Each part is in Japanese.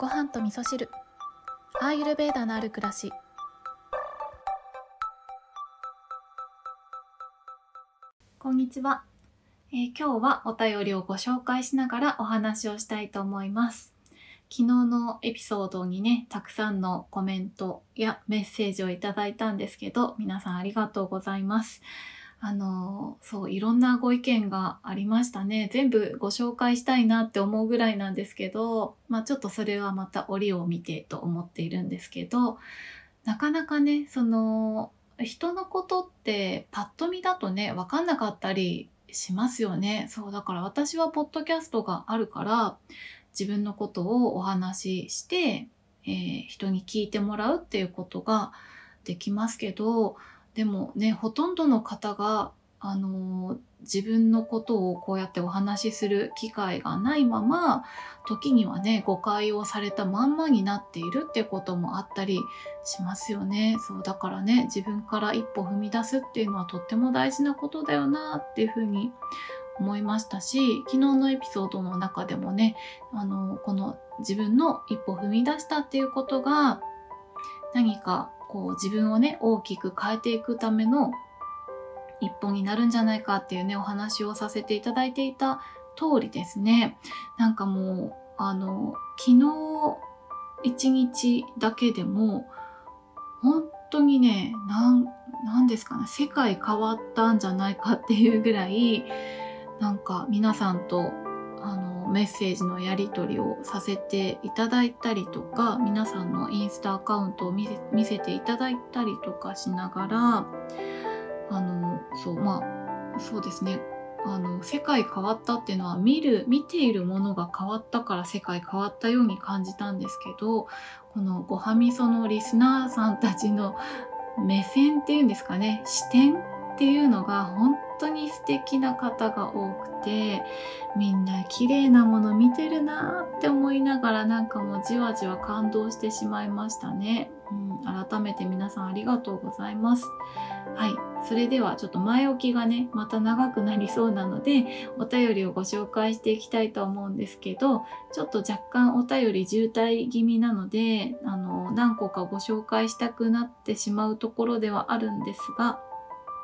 ご飯と味噌汁。アーユルベーダのある暮らし。こんにちは、えー今日はお便りをご紹介しながらお話をしたいと思います。昨日のエピソードにねたくさんのコメントやメッセージをいただいたんですけど皆さんありがとうございます。あのそういろんなご意見がありましたね。全部ご紹介したいなって思うぐらいなんですけど、まあ、ちょっとそれはまた折を見てと思っているんですけどなかなかねその人のことってパッと見だとね分かんなかったりしますよね。そうだから私はポッドキャストがあるから自分のことをお話しして、えー人に聞いてもらうっていうことができますけどでもねほとんどの方があの自分のことをこうやってお話しする機会がないまま時にはね誤解をされたまんまになっているってこともあったりしますよね。そうだからね自分から一歩踏み出すっていうのはとっても大事なことだよなっていうふうに思いましたし昨日のエピソードの中でもねあのこの自分の一歩踏み出したっていうことが何かこう自分をね大きく変えていくための一歩になるんじゃないかっていうねお話をさせていただいていた通りですね。なんかもうあの昨日一日だけでも本当にねなんなんですかね世界変わったんじゃないかっていうぐらいなんか皆さんとメッセージのやり取りをさせていただいたりとか皆さんのインスタアカウントを見せていただいたりとかしながらあのそうまあそうですね。あの世界変わったっていうのは見る見ているものが変わったから世界変わったように感じたんですけどこのごはみそのリスナーさんたちの目線っていうんですかね視点っていうのが本当に素敵な方が多くてみんな綺麗なもの見てるなって思いながらなんかもうじわじわ感動してしまいましたね、うん、改めて皆さんありがとうございます。はい。それではちょっと前置きがねまた長くなりそうなのでお便りをご紹介していきたいと思うんですけどちょっと若干お便り渋滞気味なのであの何個かご紹介したくなってしまうところではあるんですが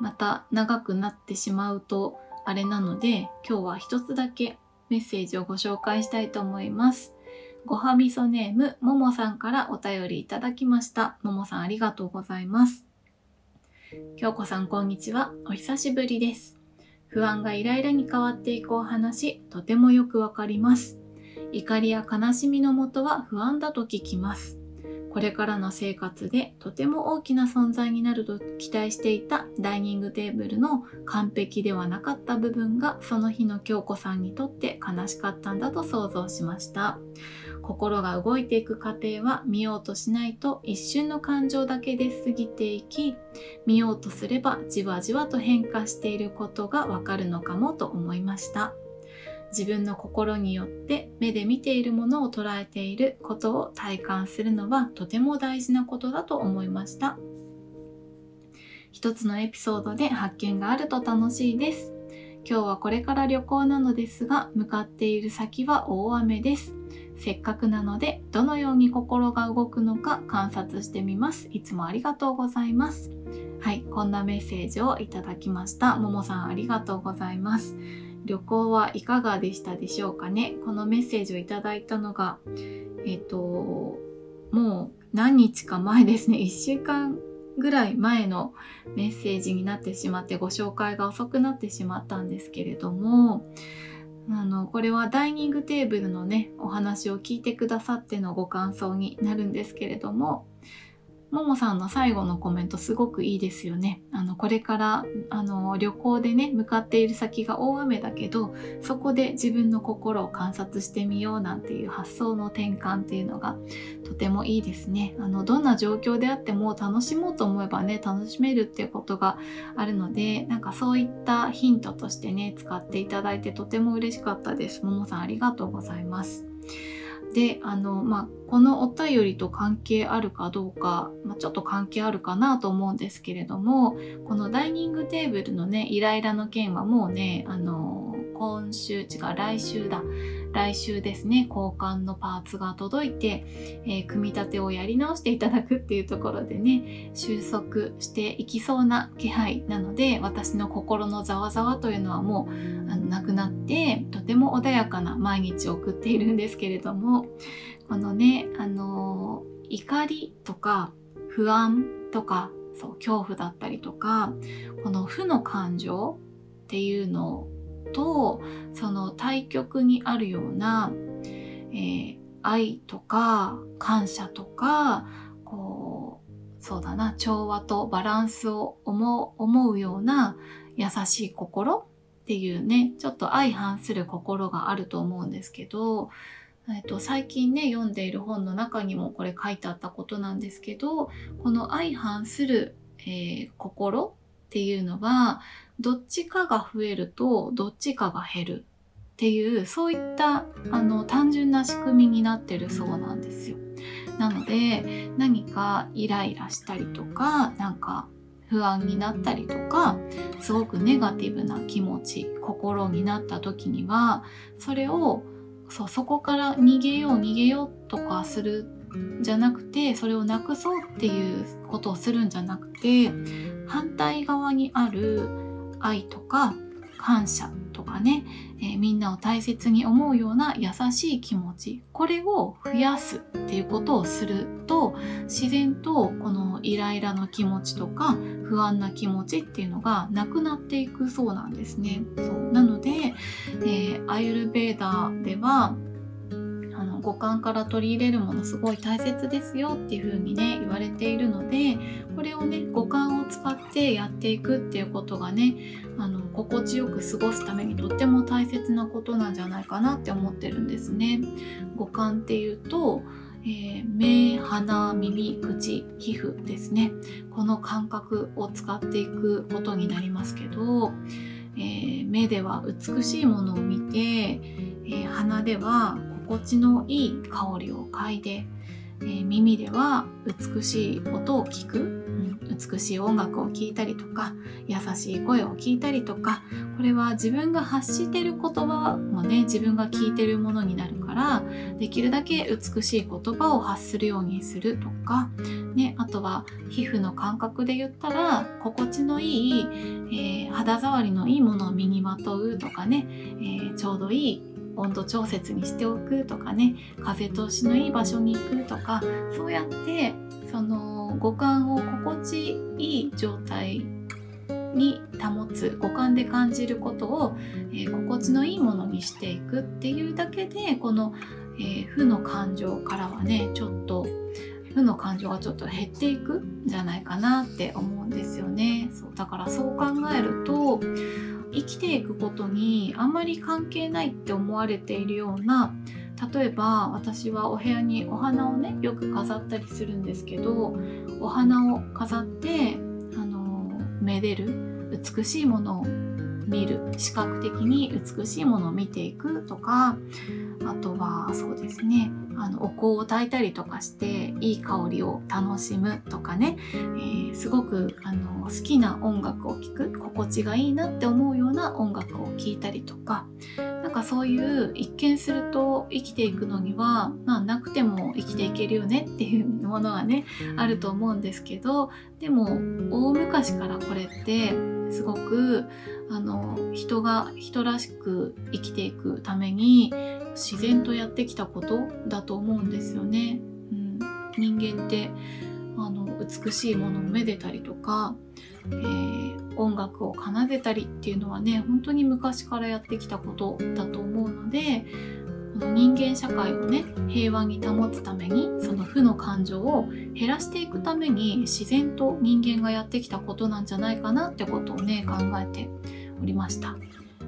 また長くなってしまうとあれなので今日は一つだけメッセージをご紹介したいと思います。ごはみそネームももさんからお便りいただきました。ももさんありがとうございます。京子さんこんにちは。お久しぶりです。不安がイライラに変わっていくお話、とてもよくわかります。怒りや悲しみのもとは不安だと聞きます。これからの生活でとても大きな存在になると期待していたダイニングテーブルの完璧ではなかった部分がその日の京子さんにとって悲しかったんだと想像しました。心が動いていく過程は見ようとしないと一瞬の感情だけで過ぎていき見ようとすればじわじわと変化していることがわかるのかもと思いました。自分の心によって目で見ているものを捉えていることを体感するのはとても大事なことだと思いました。一つのエピソードで発見があると楽しいです。今日はこれから旅行なのですが向かっている先は大雨です。せっかくなのでどのように心が動くのか観察してみます。いつもありがとうございます。はいこんなメッセージをいただきました。ももさんありがとうございます。旅行はいかがでしたでしょうかね？このメッセージをいただいたのがえっ、ともう何日か前ですね。1週間ぐらい前のメッセージになってしまってご紹介が遅くなってしまったんですけれどもあのこれはダイニングテーブルのねお話を聞いてくださってのご感想になるんですけれどもももさんの最後のコメントすごくいいですよね。あの、これから、あの、旅行でね、向かっている先が大雨だけど、そこで自分の心を観察してみようなんていう発想の転換っていうのがとてもいいですね。あの、どんな状況であっても楽しもうと思えばね、楽しめるっていうことがあるので、なんかそういったヒントとしてね、使っていただいてとても嬉しかったです。ももさんありがとうございます。であの、まあ、このお便りと関係あるかどうか、まあ、ちょっと関係あるかなと思うんですけれどもこのダイニングテーブルのねイライラの件はもうねあの今週違う来週だ。来週ですね。交換のパーツが届いて、えー、組み立てをやり直していただくっていうところでね収束していきそうな気配なので私の心のざわざわというのはもうあのなくなってとても穏やかな毎日を送っているんですけれどもこのねあのー、怒りとか不安とかそう恐怖だったりとかこの負の感情っていうのとその対極にあるような、えー、愛とか感謝とかこうそうだな調和とバランスを思う思うような優しい心っていうねちょっと相反する心があると思うんですけど、えっと、最近ね読んでいる本の中にもこれ書いてあったことなんですけどこの相反する、えー、心っていうのはどっちかが増えるとどっちかが減るっていうそういったあの単純な仕組みになってるそうなんですよ。なので何かイライラしたりとかなんか不安になったりとかすごくネガティブな気持ち心になった時にはそれをそうそこから逃げよう逃げようとかするじゃなくてそれをなくそうっていうことをするんじゃなくて反対側にある愛とか感謝とかね、えー、みんなを大切に思うような優しい気持ちこれを増やすっていうことをすると自然とこのイライラの気持ちとか不安な気持ちっていうのがなくなっていくそうなんですね。そうなので、えー、アユルベーダでは五感から取り入れるものすごい大切ですよっていう風にね言われているのでこれをね五感を使ってやっていくっていうことがねあの心地よく過ごすためにとっても大切なことなんじゃないかなって思ってるんですね。五感っていうとえー、目鼻耳口皮膚ですねこの感覚を使っていくことになりますけど、えー、目では美しいものを見て、えー、鼻では心地のいい香りを嗅いで、えー、耳では美しい音を聞く、うん、美しい音楽を聴いたりとか優しい声を聞いたりとかこれは自分が発してる言葉もね自分が聞いてるものになるからできるだけ美しい言葉を発するようにするとか、ね、あとは皮膚の感覚で言ったら心地のいい、えー、肌触りのいいものを身にまとうとかね、えー、ちょうどいい温度調節にしておくとかね風通しのいい場所に行くとかそうやってその五感を心地いい状態に保つ五感で感じることを、えー、心地のいいものにしていくっていうだけでこの、えー、負の感情からはねちょっと負の感情がちょっと減っていくんじゃないかなって思うんですよね。そうだからそう考えると生きていくことにあんまり関係ないって思われているような例えば私はお部屋にお花をねよく飾ったりするんですけどお花を飾ってあのめでる美しいものを見る視覚的に美しいものを見ていくとかあとはそうですねあのお香を焚いたりとかしていい香りを楽しむとかね、えー、すごくあの好きな音楽を聴く心地がいいなって思うような音楽を聴いたりとかなんかそういう一見すると生きていくのには、まあ、なくても生きていけるよねっていうものがねあると思うんですけどでも大昔からこれってすごくあの人が人らしく生きていくために自然とやってきたことだと思うんですよね。うん、人間ってあの美しいものをめでたりとか、えー、音楽を奏でたりっていうのはね本当に昔からやってきたことだと思うので人間社会をね平和に保つためにその負の感情を減らしていくために自然と人間がやってきたことなんじゃないかなってことをね考えておりました。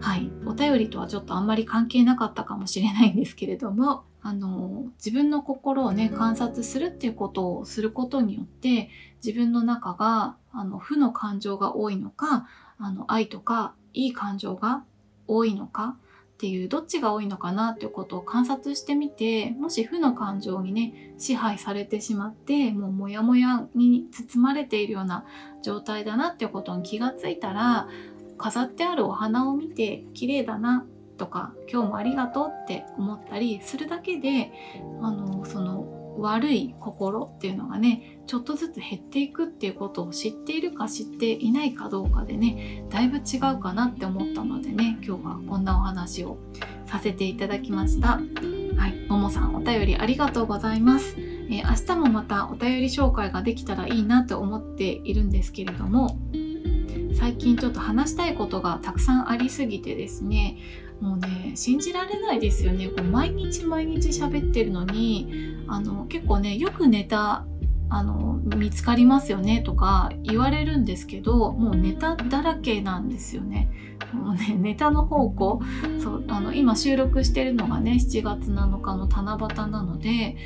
はい、お便りとはちょっとあんまり関係なかったかもしれないんですけれどもあの自分の心をね観察するっていうことをすることによって自分の中があの負の感情が多いのかあの愛とかいい感情が多いのかっていうどっちが多いのかなっていうことを観察してみてもし負の感情にね支配されてしまってもうモヤモヤに包まれているような状態だなっていうことに気がついたら飾ってあるお花を見て綺麗だなとか今日もありがとうって思ったりするだけであのその悪い心っていうのがねちょっとずつ減っていくっていうことを知っているか知っていないかどうかでねだいぶ違うかなって思ったのでね今日はこんなお話をさせていただきました。はいももさんお便りありがとうございます。えー、明日もまたお便り紹介ができたらいいなと思っているんですけれども最近ちょっと話したいことがたくさんありすぎてですね。もうね信じられないですよね。こう毎日毎日喋ってるのにあの結構ねよくネタあの見つかりますよね。とか言われるんですけどもうネタだらけなんですよね。もうねネタの宝庫そうあの今収録してるのがね7月7日の七夕なので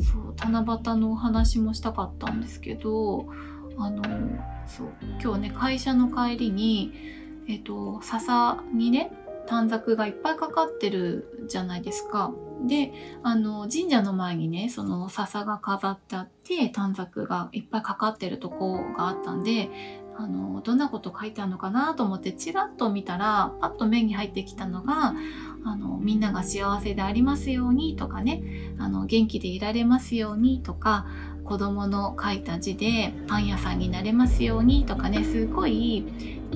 そう七夕のお話もしたかったんですけどあのそう今日ね会社の帰りにえっと笹にね短冊がいっぱいかかってるじゃないですか。で、あの、神社の前にね、その笹が飾ってあって、短冊がいっぱいかかってるとこがあったんで、あの、どんなこと書いてあるのかなと思ってチラッと見たら、パッと目に入ってきたのが、あの、みんなが幸せでありますようにとかね、あの、元気でいられますようにとか、子供の書いた字でパン屋さんになれますようにとかねすごい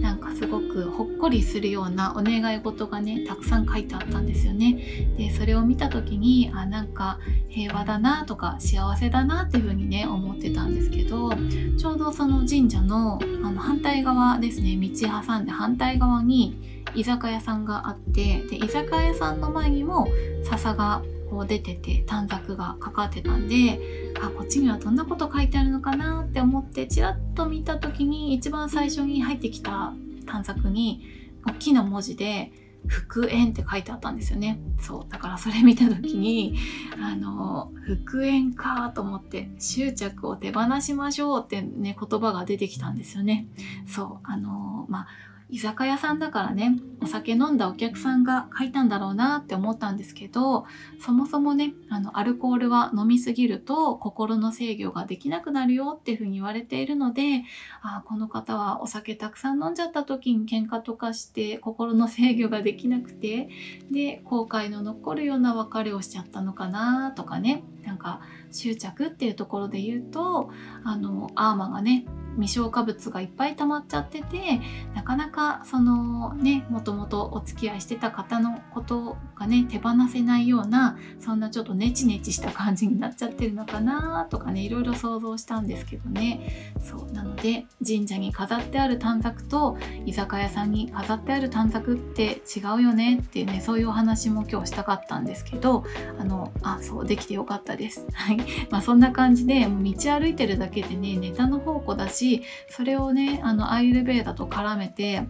なんかすごくほっこりするようなお願い事がねたくさん書いてあったんですよね。でそれを見た時にあなんか平和だなとか幸せだなっていうふうにね思ってたんですけどちょうどその神社のあの反対側ですね道挟んで反対側に居酒屋さんがあってで居酒屋さんの前にも笹がこう出てて短冊がかかってたんであこっちにはどんなこと書いてあるのかなって思ってちらっと見た時に一番最初に入ってきた短冊に大きな文字で「復縁」って書いてあったんですよね。そうだからそれ見た時にあの復縁かと思って執着を手放しましょうってね言葉が出てきたんですよね。そうあのまあ居酒屋さんだからねお酒飲んだお客さんが書いたんだろうなって思ったんですけどそもそもねあのアルコールは飲みすぎると心の制御ができなくなるよっていうふうに言われているのであこの方はお酒たくさん飲んじゃった時に喧嘩とかして心の制御ができなくてで後悔の残るような別れをしちゃったのかなとかねなんか執着っていうところで言うとあのアーマがね未消化物がいっぱい溜まっちゃっててなかなかそのねもともとお付き合いしてた方のことがね手放せないようなそんなちょっとネチネチした感じになっちゃってるのかなとかねいろいろ想像したんですけどね。そうなので神社に飾ってある短冊と居酒屋さんに飾ってある短冊って違うよねっていうねそういうお話も今日したかったんですけどあのあそうできてよかったです。はい。まあそんな感じで道歩いてるだけでねネタの宝庫だしそれをねあのアイルベーダと絡めて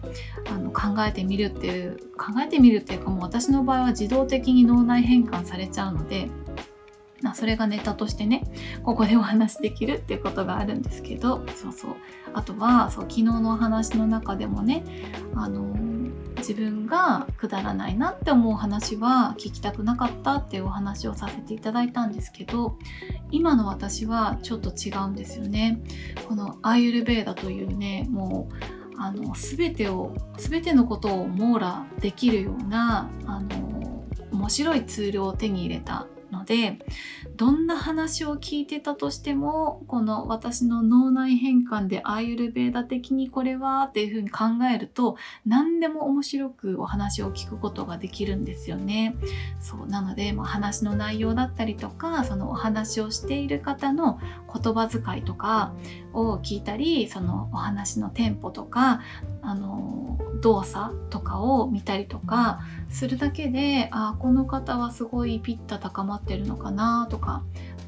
あの考えてみるっていう考えてみるっていうかもう私の場合は自動的に脳内変換されちゃうのでそれがネタとしてねここでお話できるっていうことがあるんですけどそうそう。あとはそう昨日のお話の中でもねあの自分がくだらないなって思う話は聞きたくなかったっていうお話をさせていただいたんですけど今の私はちょっと違うんですよね。このアーユルベーダというねもうあの全てを全てのことを網羅できるようなあの面白いツールを手に入れたのでどんな話を聞いてたとしてもこの私の脳内変換でアーユルベーダ的にこれはっていうふうに考えると何でも面白くお話を聞くことができるんですよね。そうなので、まあ、話の内容だったりとかそのお話をしている方の言葉遣いとかを聞いたりそのお話のテンポとかあの動作とかを見たりとかするだけであこの方はすごいピッタ高まってるのかなとか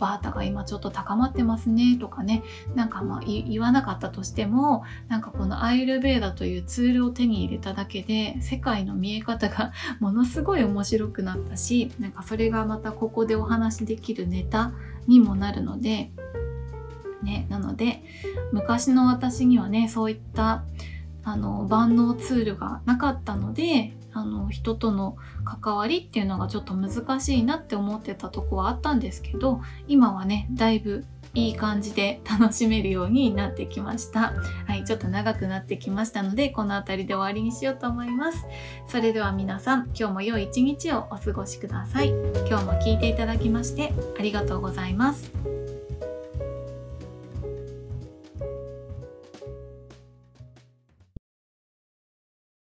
バータが今ちょっと高まってますねとかねなんかまあ言わなかったとしてもなんかこのアイルベーダというツールを手に入れただけで世界の見え方が ものすごい面白くなったしなんかそれがまたここでお話しできるネタにもなるのでねなので昔の私にはねそういったあの万能ツールがなかったのであの人との関わりっていうのがちょっと難しいなって思ってたとこはあったんですけど今はねだいぶいい感じで楽しめるようになってきました。はいちょっと長くなってきましたのでこの辺りで終わりにしようと思います。それでは皆さん今日も良い一日をお過ごしください。今日も聞いていただきましてありがとうございます。